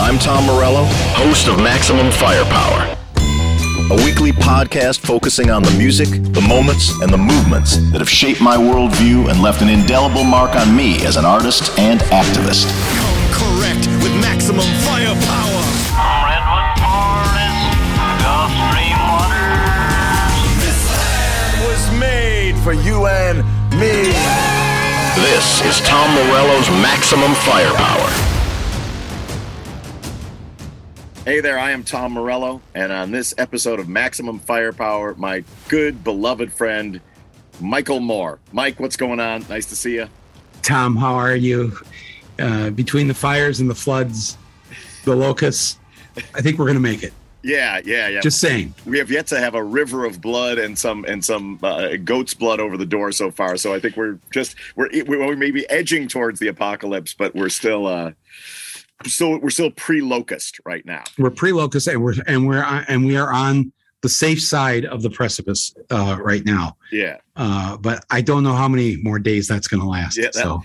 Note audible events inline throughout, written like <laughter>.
I'm Tom Morello, host of Maximum Firepower, a weekly podcast focusing on the music, the moments, and the movements that have shaped my worldview and left an indelible mark on me as an artist and activist. Come correct with maximum firepower. Redwood Forest, Gulf Stream waters. This land was made for you and me. This is Tom Morello's Maximum Firepower. Hey there, I am Tom Morello, and on this episode of Maximum Firepower, my good beloved friend Michael Moore. Mike, what's going on? Nice to see you. Tom, how are you? Uh, between the fires and the floods, the locusts, I think we're going to make it. Yeah, yeah, yeah. Just saying. we have yet to have a river of blood and some and some uh, goat's blood over the door so far. So I think we're just we're we may be edging towards the apocalypse, but we're still uh still we're still pre-locust right now. We're pre-locust and we're and we're on, and we are on the safe side of the precipice uh, right now. Yeah. Uh, but I don't know how many more days that's going to last. Yeah, that- so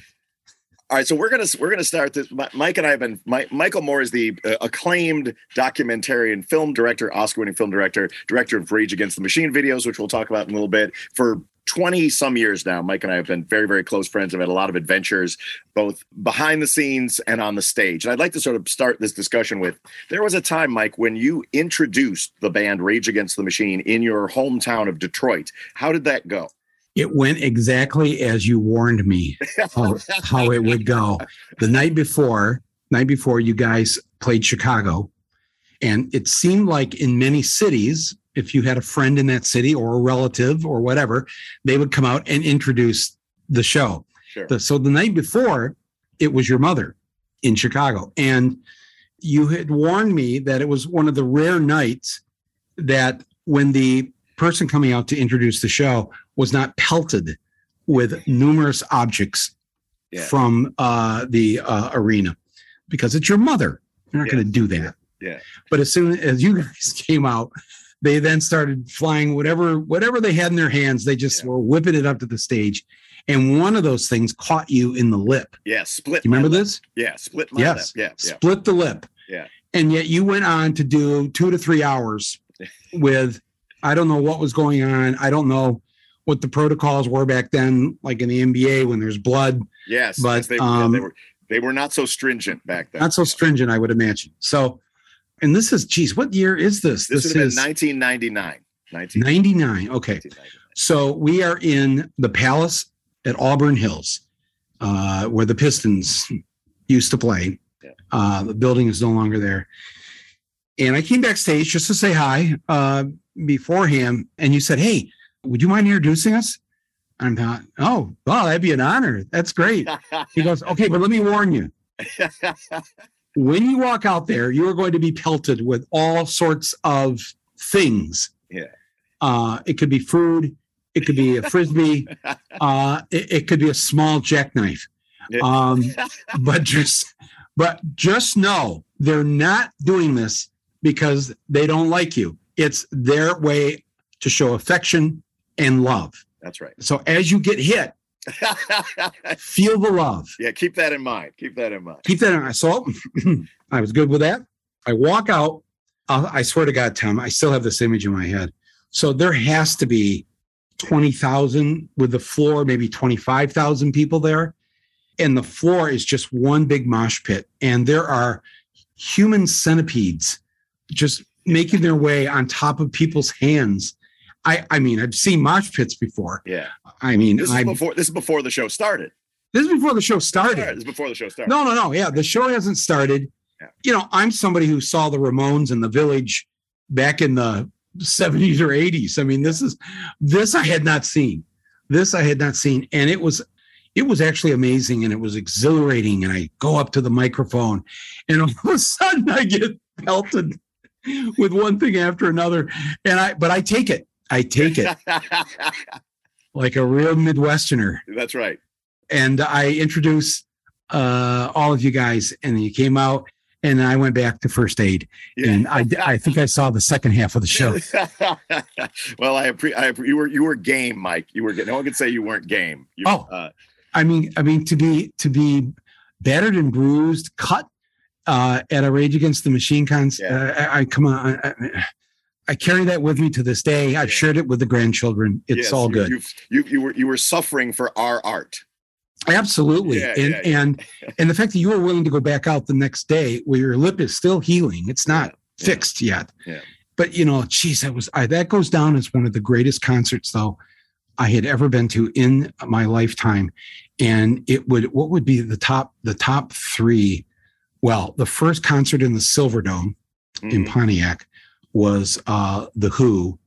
All right, so we're gonna we're gonna start this. Mike and I have been. Mi- Michael Moore is the uh, acclaimed documentarian film director, Oscar-winning film director, director of Rage Against the Machine videos, which we'll talk about in a little bit. For twenty some years now, Mike and I have been very very close friends. I've had a lot of adventures, both behind the scenes and on the stage. And I'd like to sort of start this discussion with: there was a time, Mike, when you introduced the band Rage Against the Machine in your hometown of Detroit. How did that go? it went exactly as you warned me how, how it would go. The night before, night before you guys played Chicago, and it seemed like in many cities, if you had a friend in that city or a relative or whatever, they would come out and introduce the show. Sure. The- so the night before, it was your mother in Chicago, and you had warned me that it was one of the rare nights that when the person coming out to introduce the show was not pelted with numerous objects Yeah. from uh, the uh, arena because it's your mother. You're not Yeah. going to do that. Yeah. But as soon as you guys <laughs> came out, they then started flying whatever whatever they had in their hands. They just Yeah. were whipping it up to the stage, and one of those things caught you in the lip. Yeah, split. You remember lip. this? Yeah, split my yes. lip. Yeah, yeah. Split the lip. Yeah. And yet you went on to do two to three hours <laughs> with I don't know what was going on. I don't know what the protocols were back then, like in the NBA when there's blood. Yes, But, they, yeah, um, they were they were not so stringent back then. Not so stringent, I would imagine. So, and this is, geez, what year is this? This, have is been 1999. 99. Okay. 1999. So we are in the Palace at Auburn Hills, uh, where the Pistons used to play. Yeah. Uh, the building is no longer there. And I came backstage just to say hi uh, beforehand. And you said, Hey, would you mind introducing us? I'm not, oh, well, that'd be an honor. That's great. <laughs> He goes, Okay, but let me warn you. <laughs> When you walk out there, you are going to be pelted with all sorts of things. Yeah. Uh, it could be food, it could be a frisbee, <laughs> uh, it, it could be a small jackknife. Yeah. Um, <laughs> but just but just know they're not doing this because they don't like you. It's their way to show affection and love. That's right. So as you get hit, <laughs> feel the love. yeah, keep that in mind. Keep that in mind. Keep that in mind. So <clears throat> I was good with that. I walk out. Uh, I swear to God, Tom, I still have this image in my head. So there has to be 20,000 with the floor, maybe 25,000 people there. And the floor is just one big mosh pit. And there are human centipedes just making their way on top of people's hands. I, I mean, I've seen mosh pits before. Yeah. I mean, This is I, before this is before the show started. this is before the show started. This is before the show started. No, no, no. Yeah, the show hasn't started. Yeah. You know, I'm somebody who saw the Ramones in the Village back in the 70s or 80s. I mean, this is this I had not seen. This I had not seen, and it was it was actually amazing and it was exhilarating. And I go up to the microphone, and all of a sudden I get pelted with one thing after another. And I, but I take it. I take it <laughs> like a real Midwesterner That's right. and I introduced uh, all of you guys, and you came out, and I went back to first aid, Yeah. and I I think I saw the second half of the show. <laughs> well, I, appre- I appre- you were you were game, Mike. You were. No one could say you weren't game. You, Oh. uh, I mean, I mean to be to be battered and bruised, cut uh, at a Rage Against the Machine cons. Yeah. Uh, I, I come on. I, I- carry that with me to this day. I've Yeah. shared it with the grandchildren. It's Yes, all good. You, you you were you were suffering for our art. Absolutely. Yeah, and yeah, and and the fact that you were willing to go back out the next day where your lip is still healing. It's not fixed yet. Yeah. But you know, geez, that was I, that goes down as one of the greatest concerts though I had ever been to in my lifetime. And it would what would be the top the top three? Well, the first concert in the Silver Dome in Mhm. Pontiac was uh, the Who.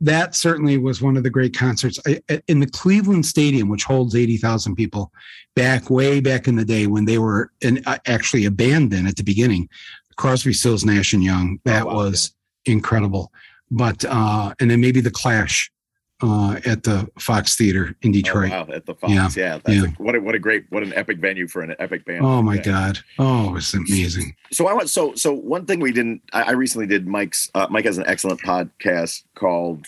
That certainly was one of the great concerts I, in the Cleveland Stadium, which holds eighty thousand people. Back way back in the day when they were in, uh, actually a band then at the beginning, Crosby, Stills, Nash and Young. That Oh, wow, was incredible. But uh, and then maybe the Clash uh, at the Fox Theater in Oh, Detroit. wow, at the Fox. Yeah, Yeah, that's yeah. A, what a what a great what an epic venue for an epic band. Oh my. God! Oh, it was amazing. So I want so so one thing we didn't. I, I recently did Mike's. Uh, Mike has an excellent podcast called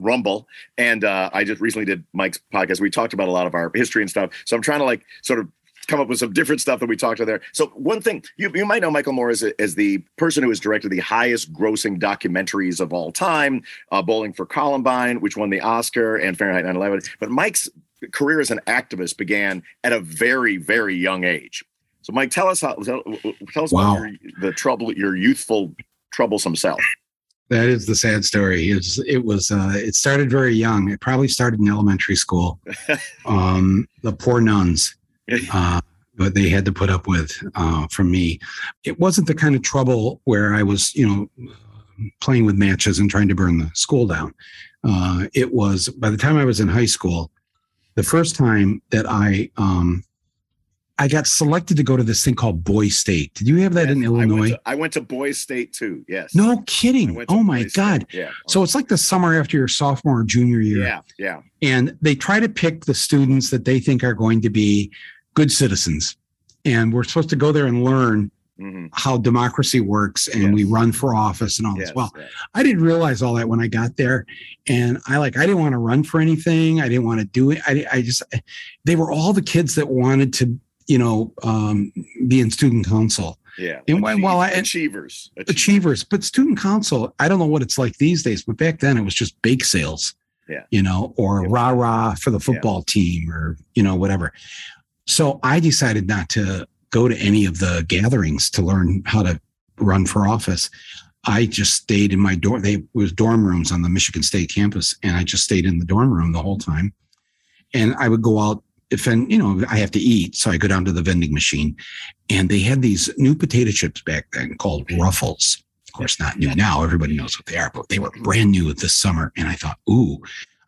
Rumble, and uh, I just recently did Mike's podcast. We talked about a lot of our history and stuff. So I'm trying to like sort of come up with some different stuff that we talked about there. So one thing you, you might know Michael Moore as, as the person who has directed the highest grossing documentaries of all time, uh, Bowling for Columbine, which won the Oscar, and Fahrenheit 9/11. But Mike's career as an activist began at a very very young age. So Mike, tell us how tell, tell us Wow. about your, the trouble, your youthful troublesome self. That is the sad story. It was, it was, uh, it started very young. It probably started in elementary school. <laughs> Um, the poor nuns, <laughs> uh, what they had to put up with, uh, from me. It wasn't the kind of trouble where I was, you know, playing with matches and trying to burn the school down. Uh, it was by the time I was in high school, the first time that I, um, I got selected to go to this thing called Boy State. Did you have that in I went, Illinois? to, I went to Boys State too. Yes. No kidding. Oh my Boys State. God. Yeah. So it's like the summer after your sophomore or junior year. yeah, yeah. And they try to pick the students that they think are going to be good citizens. And we're supposed to go there and learn hmm how democracy works and we run for office and all Yes, this. Well, yeah. I didn't realize all that when I got there. And I like, I didn't want to run for anything. I didn't want to do it. I, I just, they were all the kids that wanted to, you know, um, be in student council. yeah. And while- while I- achievers, achievers but student council i don't know what it's like these days but back then it was just bake sales Yeah. you know or Yeah. rah rah for the football team or you know whatever so i decided not to go to any of the gatherings to learn how to run for office. I just stayed in my dorm they was dorm rooms on the michigan state campus and i just stayed in the dorm room the whole time. And i would go out if and you know i have to eat so i go down to the vending machine. And they had these new potato chips back then called ruffles. Of course not new now. Everybody knows what they are but they were brand new this summer and i thought ooh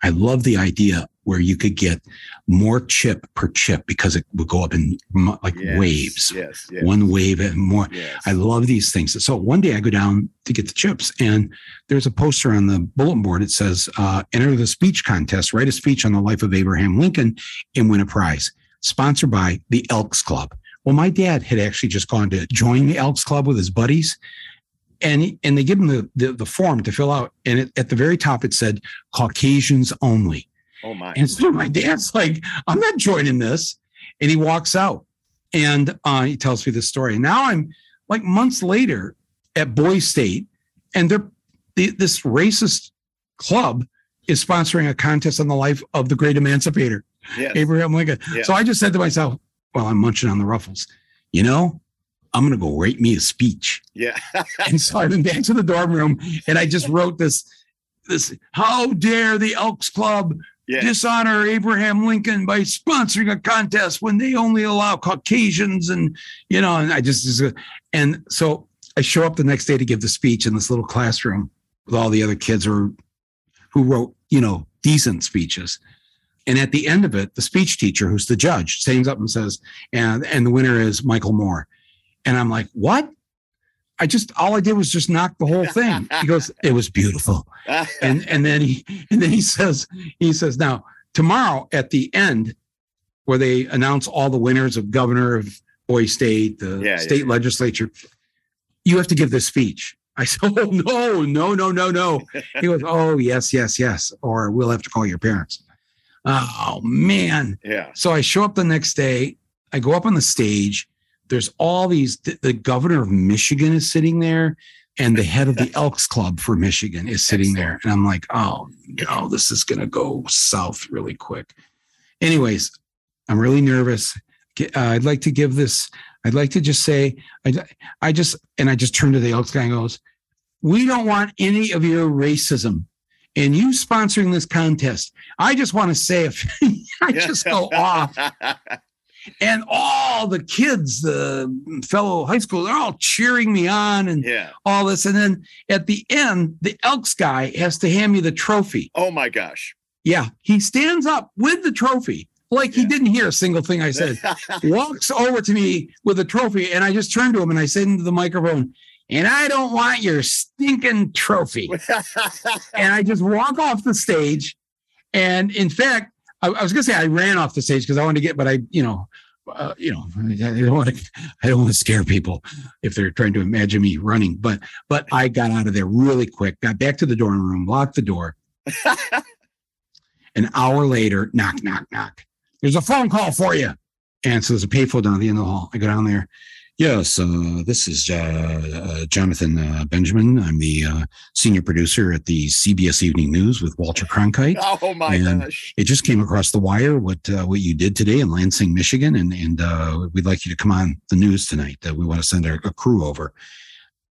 i love the idea where you could get more chip per chip because it would go up in like Yes, waves Yes. Yes. one wave and more Yes. I love these things. So one day I go down to get the chips, and there's a poster on the bulletin board. It says, uh, "Enter the speech contest. Write a speech on the life of Abraham Lincoln and win a prize." Sponsored by the Elks Club. Well, my dad had actually just gone to join the Elks Club with his buddies, and and they give him the the, the form to fill out, and it, at the very top it said Caucasians only. oh my. And so my dad's like, I'm not joining this. And he walks out and uh, he tells me this story. And now I'm like months later at Boy State, and they're the, this racist club is sponsoring a contest on the life of the great emancipator, yes. Abraham Lincoln. So I just said to myself, well, I'm munching on the ruffles, you know, I'm going to go write me a speech. Yeah. <laughs> And so I went back to the dorm room and I just wrote this, this, how dare the Elks Club yeah. dishonor Abraham Lincoln by sponsoring a contest when they only allow Caucasians and you know and I just just- and so I show up the next day to give the speech in this little classroom with all the other kids who who wrote you know decent speeches and at the end of it the speech teacher who's the judge stands up and says and and the winner is Michael Moore and I'm like what I just all I did was just knock the whole thing he goes it was beautiful <laughs> and and then he and then he says he says now tomorrow at the end where they announce all the winners of governor of Boy State, the Yeah, yeah, state yeah. legislature, you have to give this speech. I said, <laughs> oh no, no, no, no, no. He goes, oh yes, yes, yes, or we'll have to call your parents. Oh man! yeah. So I show up the next day. I go up on the stage. There's all these. The, the governor of Michigan is sitting there, and the head of the <laughs> Elks Club for Michigan is sitting there, and I'm like, oh no, this is gonna go south really quick. Anyways, I'm really nervous. Uh, I'd like to give this. I'd like to just say, I, I just and I just turn to the Elks guy and goes, "We don't want any of your racism." And you sponsoring this contest, I just want to say, if <laughs> I just go off, <laughs> and all the kids, the fellow high school, they're all cheering me on and yeah. all this. And then at the end, the Elks guy has to hand me the trophy. Oh my gosh. Yeah, he stands up with the trophy, like he didn't hear a single thing I <laughs> said. walks over to me with the trophy, and I just turn to him and I say into the microphone, "And I don't want your stinking trophy." <laughs> and I just walk off the stage. And in fact, I, I was going to say I ran off the stage because I wanted to get, but I, you know, uh, you know, I don't want to, I don't want to scare people if they're trying to imagine me running. But, but I got out of there really quick. Got back to the dorm room, locked the door. <laughs> An hour later, knock, knock, knock. There's a phone call for you. And so there's a payphone down at the end of the hall. I go down there. Yes, uh, this is uh, uh, Jonathan uh, Benjamin. I'm the uh, senior producer at the CBS Evening News with Walter Cronkite. <laughs> oh my And- gosh. It just came across the wire what uh, what you did today in Lansing, Michigan, and and uh, we'd like you to come on the news tonight. Uh, we want to send a, a crew over.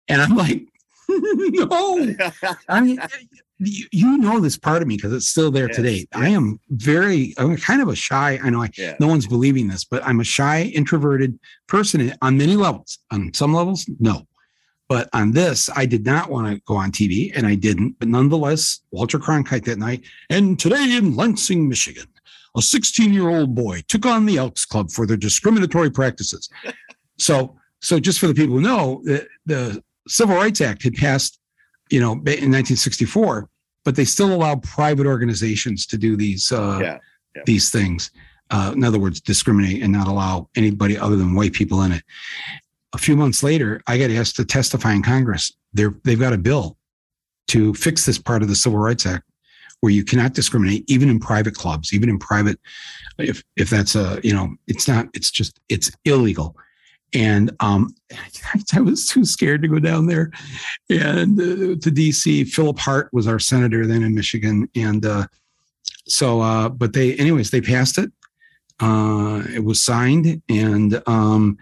And I'm like, <laughs> no. <laughs> I mean, you, you know this part of me because it's still there Yes, today. I am very, I'm kind of a shy. I know I, yeah. no one's believing this, but I'm a shy, introverted person on many levels. On some levels, no. But on this, I did not want to go on TV and I didn't. But nonetheless, Walter Cronkite that night. And today in Lansing, Michigan, a 16 year old boy took on the Elks Club for their discriminatory practices. <laughs> so, so just for the people who know, the, the Civil Rights Act had passed, you know, in 1964, but they still allow private organizations to do these uh, Yeah, yeah. these things. Uh, in other words, discriminate and not allow anybody other than white people in it. A few months later, I got asked to testify in Congress. They're, they've got a bill to fix this part of the Civil Rights Act where you cannot discriminate even in private clubs, even in private, if if that's a you know, it's not, it's just it's illegal. And um, <laughs> I was too scared to go down there and uh, to DC. Philip Hart was our senator then in Michigan, and uh, so uh, but they anyways they passed it. Uh, it was signed, and um,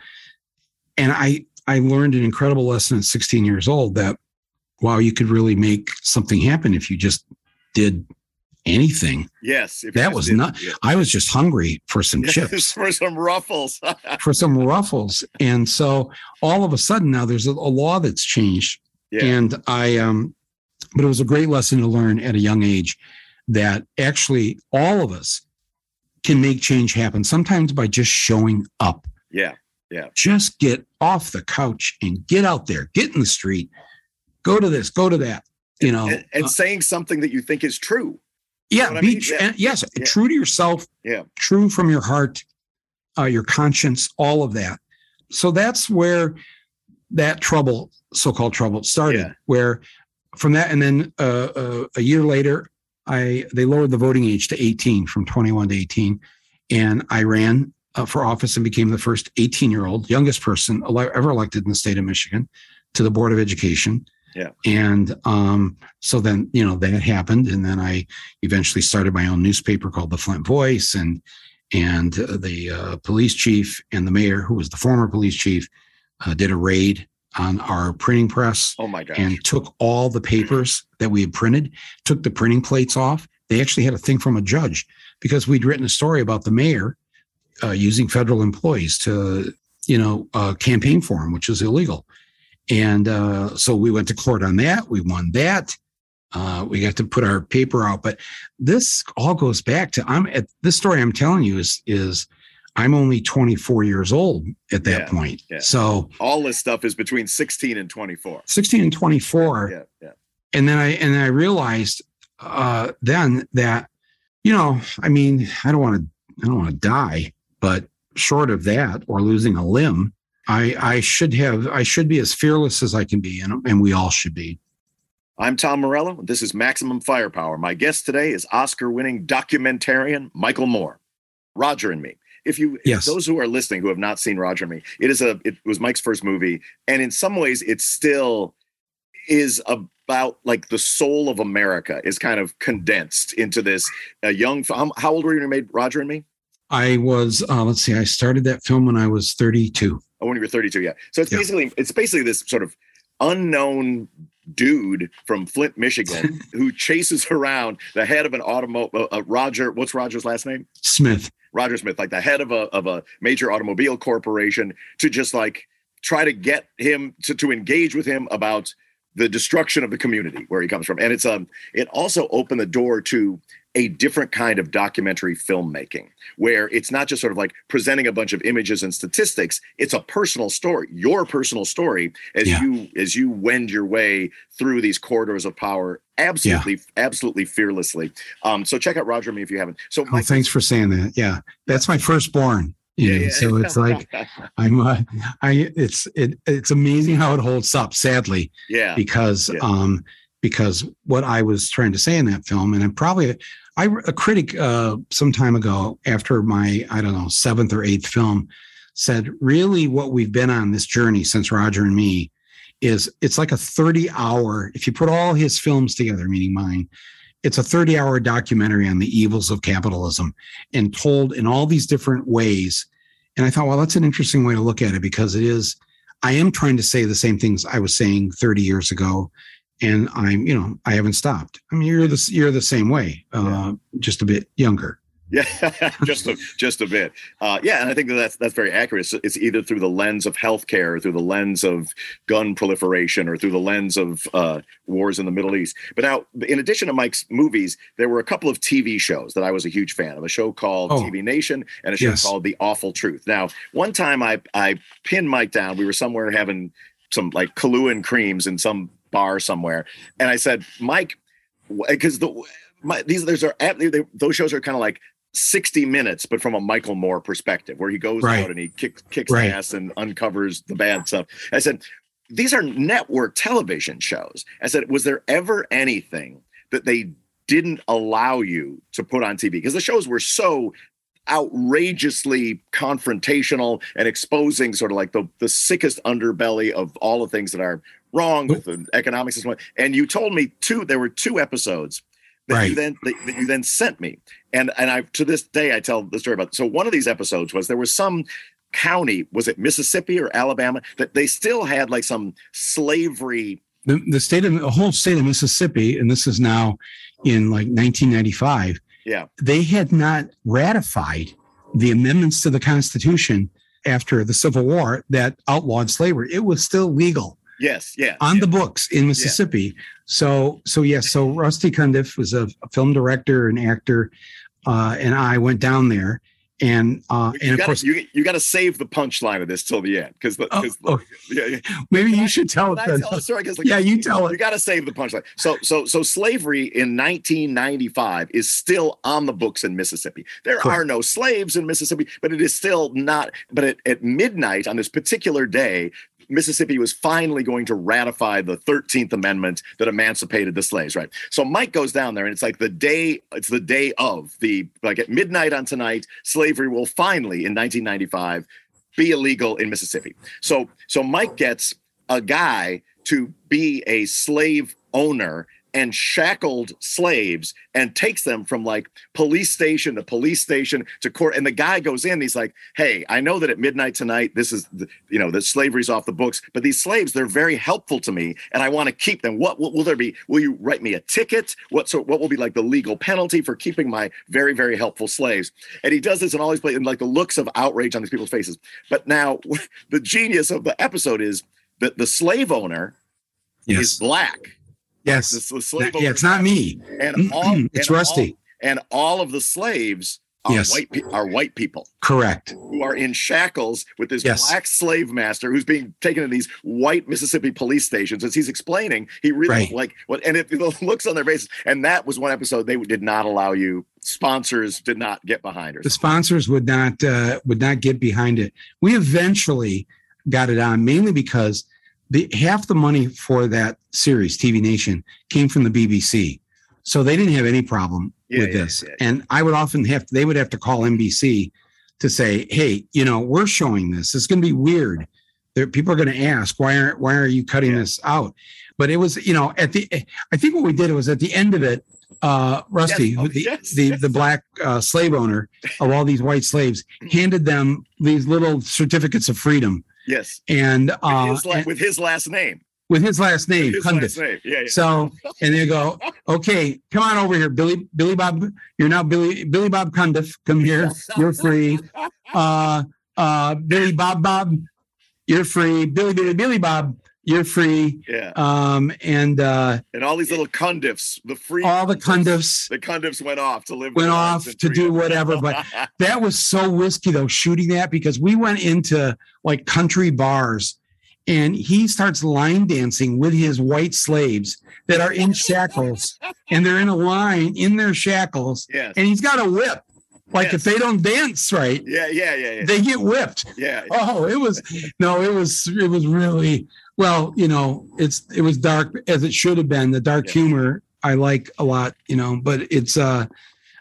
and I I learned an incredible lesson at 16 years old that wow, you could really make something happen if you just did anything. Yes. if That was not- yeah. I was just hungry for some <laughs> chips. for some ruffles. <laughs> for some ruffles. And so all of a sudden now there's a, a law that's changed. Yeah. And I, um, but it was a great lesson to learn at a young age that actually all of us can make change happen, sometimes by just showing up. yeah. Yeah. Just get off the couch and get out there, get in the street, go to this, go to that. You know, And, and uh, saying something that you think is true. Yeah, what I be mean? Yeah. and yes, Yeah. true to yourself. Yeah. True from your heart, uh, your conscience, all of that. So that's where that trouble, so-called trouble, started. Yeah. Where from that, and then uh, uh, a year later, I they lowered the voting age to 18 from 21 to 18, and I ran uh, for office and became the first 18-year-old, youngest person ever elected in the state of Michigan to the Board of Education. Yeah. And um, so then, you know, that happened. And then I eventually started my own newspaper called the Flint Voice and and uh, the uh, police chief and the mayor, who was the former police chief, uh, did a raid on our printing press Oh my gosh. and took all the papers that we had printed, took the printing plates off. They actually had a thing from a judge because we'd written a story about the mayor uh, using federal employees to, you know, uh, campaign for him, which is illegal. And uh, so we went to court on that. We won that. Uh, we got to put our paper out, but this all goes back to I'm at this story I'm telling you is is I'm only 24 years old at that Yeah, point. yeah. So All this stuff is between 16 and 24. 16 and 24 Yeah. Yeah. and then I and then I realized uh, then that you know I mean I don't want to I don't want to die, but short of that or losing a limb, I I should have I should be as fearless as I can be, and and we all should be. I'm Tom Morello. This is Maximum Firepower. My guest today is Oscar winning documentarian Michael Moore. Roger and Me if you Yes. those who are listening who have not seen Roger and Me, it is a it was Mike's first movie, and in some ways, it still is about like the soul of America is kind of condensed into this uh, young. How, how old were you when you made Roger and Me? I was, uh, let's see, I started that film when I was 32. Oh, when you were 32, yeah. So it's Yeah. basically it's basically this sort of unknown dude from Flint, Michigan, <laughs> who chases around the head of an automotive. Uh, uh, Roger, what's Roger's last name? Smith. Roger Smith, like the head of a of a major automobile corporation, to just like try to get him to to engage with him about the destruction of the community where he comes from. And it's um it also opened the door to a different kind of documentary filmmaking where it's not just sort of like presenting a bunch of images and statistics it's a personal story your personal story as Yeah. you as you wend your way through these corridors of power absolutely absolutely fearlessly um so check out roger me if you haven't so Oh, thanks for saying that. Yeah. That's my firstborn. You know, so it's like <laughs> I'm uh, I it's it it's amazing how it holds up, sadly, yeah because Yeah. um because what I was trying to say in that film, and I'm probably I a critic uh some time ago after my I don't know seventh or eighth film said really what we've been on this journey since Roger and me is it's like a 30 hour if you put all his films together meaning mine it's a 30 hour documentary on the evils of capitalism and told in all these different ways. And i thought well that's an interesting way to look at it because it is i am trying to say the same things i was saying 30 years ago and i'm you know i haven't stopped i mean you're the you're the same way uh just a bit younger Yeah, <laughs> just a just a bit. Uh, yeah, and I think that that's that's very accurate. It's, it's either through the lens of healthcare, or through the lens of gun proliferation, or through the lens of uh, wars in the Middle East. But now, in addition to Mike's movies, there were a couple of TV shows that I was a huge fan of. A show called Oh. TV Nation, and a show Yes. called The Awful Truth. Now, one time I I pinned Mike down. We were somewhere having some like Kahlua and creams in some bar somewhere, and I said, Mike, because eh, the my, these there's are they, those shows are kind of like 60 minutes, but from a Michael Moore perspective, where he goes Right. out and he kicks kicks Right. ass and uncovers the bad stuff. I said, these are network television shows. I said, was there ever anything that they didn't allow you to put on TV? Because the shows were so outrageously confrontational and exposing sort of like the, the sickest underbelly of all the things that are wrong with the economic system. And you told me two, there were two episodes that you then that, that you then sent me. And and I to this day I tell the story about so one of these episodes was there was some county, was it Mississippi or Alabama, that they still had like some slavery. the, the state of the whole state of mississippi and this is now in like 1995 Yeah. they had not ratified the amendments to the constitution after the civil war that outlawed slavery it was still legal Yes, yeah. on yeah. the books in mississippi so so yes so rusty cundieff was a, a film director and actor uh, and i went down there and uh, you and of gotta, course you, you got to save the punchline of this till the end because Oh, oh. yeah, yeah. maybe you should tell it I then tell? 'Cause, like, yeah you tell You it You got to save the punchline. So, so, so slavery in 1995 is still on the books in Mississippi. There Correct. are no slaves in Mississippi, but it is still not. But at, at midnight on this particular day, Mississippi was finally going to ratify the 13th Amendment that emancipated the slaves, right? So Mike goes down there and it's like the day, it's the day of the, like at midnight on tonight, slavery will finally in 1995 be illegal in Mississippi. So, so Mike gets a guy to be a slave owner and shackled slaves and takes them from like police station to police station to court. And the guy goes in he's like hey i know that at midnight tonight this is the, you know the slavery's off the books but these slaves they're very helpful to me and i want to keep them. What, what will there be? Will you write me a ticket? What so what will be like the legal penalty for keeping my very very helpful slaves? And he does this in all these places and like the looks of outrage on these people's faces. But now <laughs> the genius of the episode is that the slave owner is black yes. The, the slave yeah it's not me. and all it's and rusty. all, and all of the slaves are Yes. white pe- are white people. Correct. Who are in shackles with this Yes. black slave master who's being taken to these white Mississippi police stations. As he's explaining he really Right. like what and it, <laughs> the looks on their faces. And that was one episode they did not allow you sponsors did not get behind her. The sponsors would not uh, would not get behind it. We eventually got it on mainly because the half the money for that series, TV Nation, came from the BBC, so they didn't have any problem Yeah, with yeah, this. yeah. And I would often have they would have to call NBC to say, hey, you know, we're showing this. It's going to be weird. There, people are going to ask, why aren't why are you cutting this out? But it was, you know, at the I think what we did was at the end of it, uh, Rusty, Yes. Oh, the, yes, the the black uh, slave owner of all these white slaves, handed them these little certificates of freedom, Yes. and With, uh, his, la- and- with his last name. with his last name, His last name. Yeah, yeah. So, and they go, okay, come on over here, Billy, Billy Bob. You're now Billy, Billy Bob Cundieff. Come here. You're free. <laughs> Uh, uh, Billy Bob Bob, you're free. Billy, Billy, Billy Bob, you're free. yeah. Um, and, uh, And all these little cundieffs, the free all the Cundieffs the cundieffs went off to live went off to do whatever. But <laughs> that was so risky though, shooting that because we went into like country bars and he starts line dancing with his white slaves that are in shackles and they're in a line in their shackles yes. and he's got a whip. Like if they don't dance right, Yeah, yeah, yeah, yeah. they get whipped. yeah. Oh, it was no, it was it was really well, you know, it's it was dark as it should have been. The dark Yeah. humor I like a lot, you know, but it's uh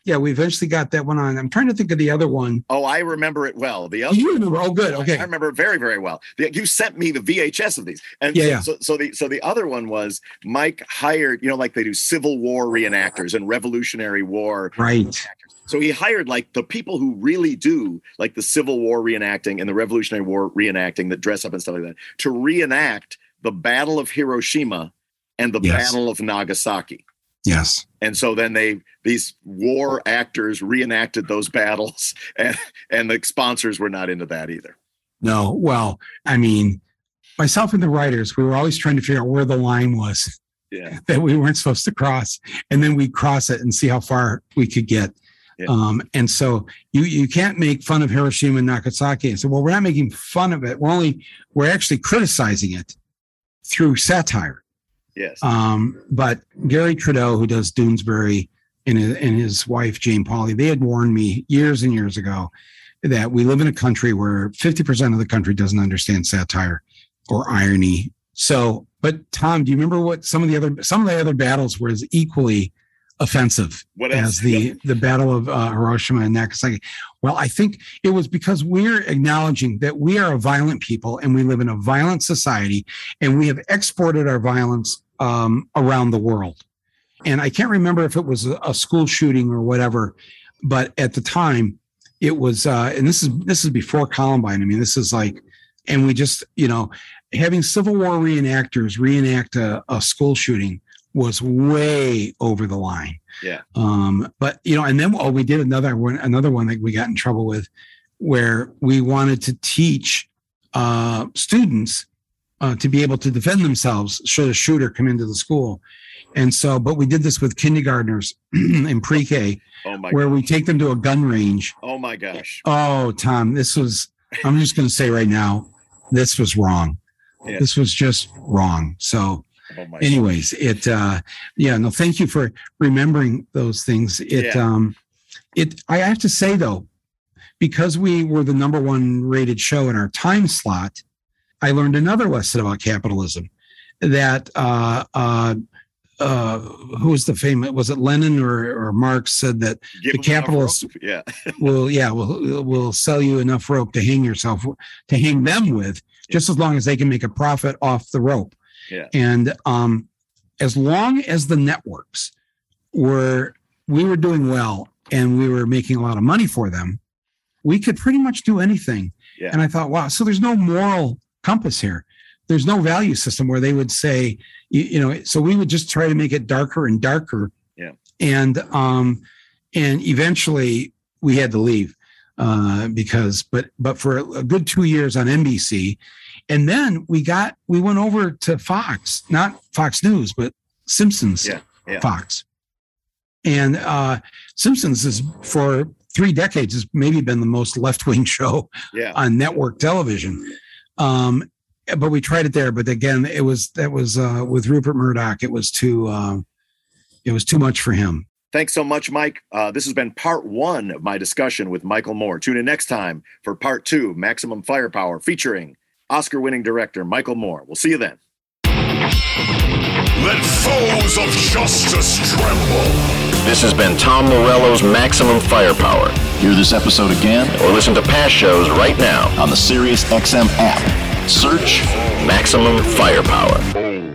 yeah, we eventually got that one on. I'm trying to think of the other one. Oh, I remember it well. The other You remember? Oh, good. Okay, I remember very, very well. You sent me the VHS of these, and Yeah, so, yeah. so, so the so the other one was Mike hired, you know, like they do Civil War reenactors and Revolutionary War. Right. So he hired like the people who really do like the Civil War reenacting and the Revolutionary War reenacting that dress up and stuff like that to reenact the Battle of Hiroshima and the Yes. Battle of Nagasaki. Yes. And so then they these war actors reenacted those battles, <laughs> and and the sponsors were not into that either. No. Well, I mean, myself and the writers, we were always trying to figure out where the line was Yeah, <laughs> that we weren't supposed to cross, and then we'd cross it and see how far we could get. Yeah. Um, and so you you can't make fun of Hiroshima and Nagasaki. And so, well, we're not making fun of it. We're only we're actually criticizing it through satire. yes, Um, but Garry Trudeau, who does Doonesbury, and his, and his wife Jane Pauley, they had warned me years and years ago that we live in a country where 50% of the country doesn't understand satire or irony. So, but Tom, do you remember what some of the other some of the other battles were as equally offensive What as the the Battle of uh, Hiroshima and Nagasaki? Well, I think it was because we're acknowledging that we are a violent people and we live in a violent society, and we have exported our violence um, around the world. And I can't remember if it was a, a school shooting or whatever, but at the time, it was. Uh, and this is this is before Columbine. I mean, this is like, and we just you know having Civil War reenactors reenact a, a school shooting was way over the line. Yeah. Um, but you know, and then oh, we did another one, another one that we got in trouble with, where we wanted to teach uh, students uh, to be able to defend themselves should a shooter come into the school. And so, but we did this with kindergartners <clears throat> in pre-K, Oh my, where we take them to a gun range. oh my gosh. Oh, Tom, this was. I'm just going to say right now, this was wrong. Yeah. This was just wrong. So, Oh anyways it uh yeah no thank you for remembering those things. It Yeah. um it i have to say though because we were the number one rated show in our time slot i learned another lesson about capitalism that uh uh uh who was the famous was it lenin or or marx said that Give the capitalists- Yeah, <laughs> will yeah will will sell you enough rope to hang yourself to hang them with just as long as they can make a profit off the rope Yeah. and um as long as the networks were we were doing well and we were making a lot of money for them we could pretty much do anything Yeah. and i thought wow so there's no moral compass here there's no value system where they would say you, you know so we would just try to make it darker and darker Yeah. and um and eventually we had to leave uh because but but for a good two years on nbc and then we got we went over to fox not fox news but simpsons Yeah, yeah. fox and uh simpsons is for three decades has maybe been the most left-wing <laughs> show yeah. on network television. Um, but we tried it there, but again, it was that was uh, with Rupert Murdoch. It was too uh, it was too much for him. Thanks so much, Mike. Uh, this has been part one of my discussion with Michael Moore. Tune in next time for part two, Maximum Firepower, featuring Oscar-winning director Michael Moore. We'll see you then. Let foes of justice tremble. This has been Tom Morello's Maximum Firepower. Hear this episode again or listen to past shows right now on the SiriusXM app. Search Maximum Firepower.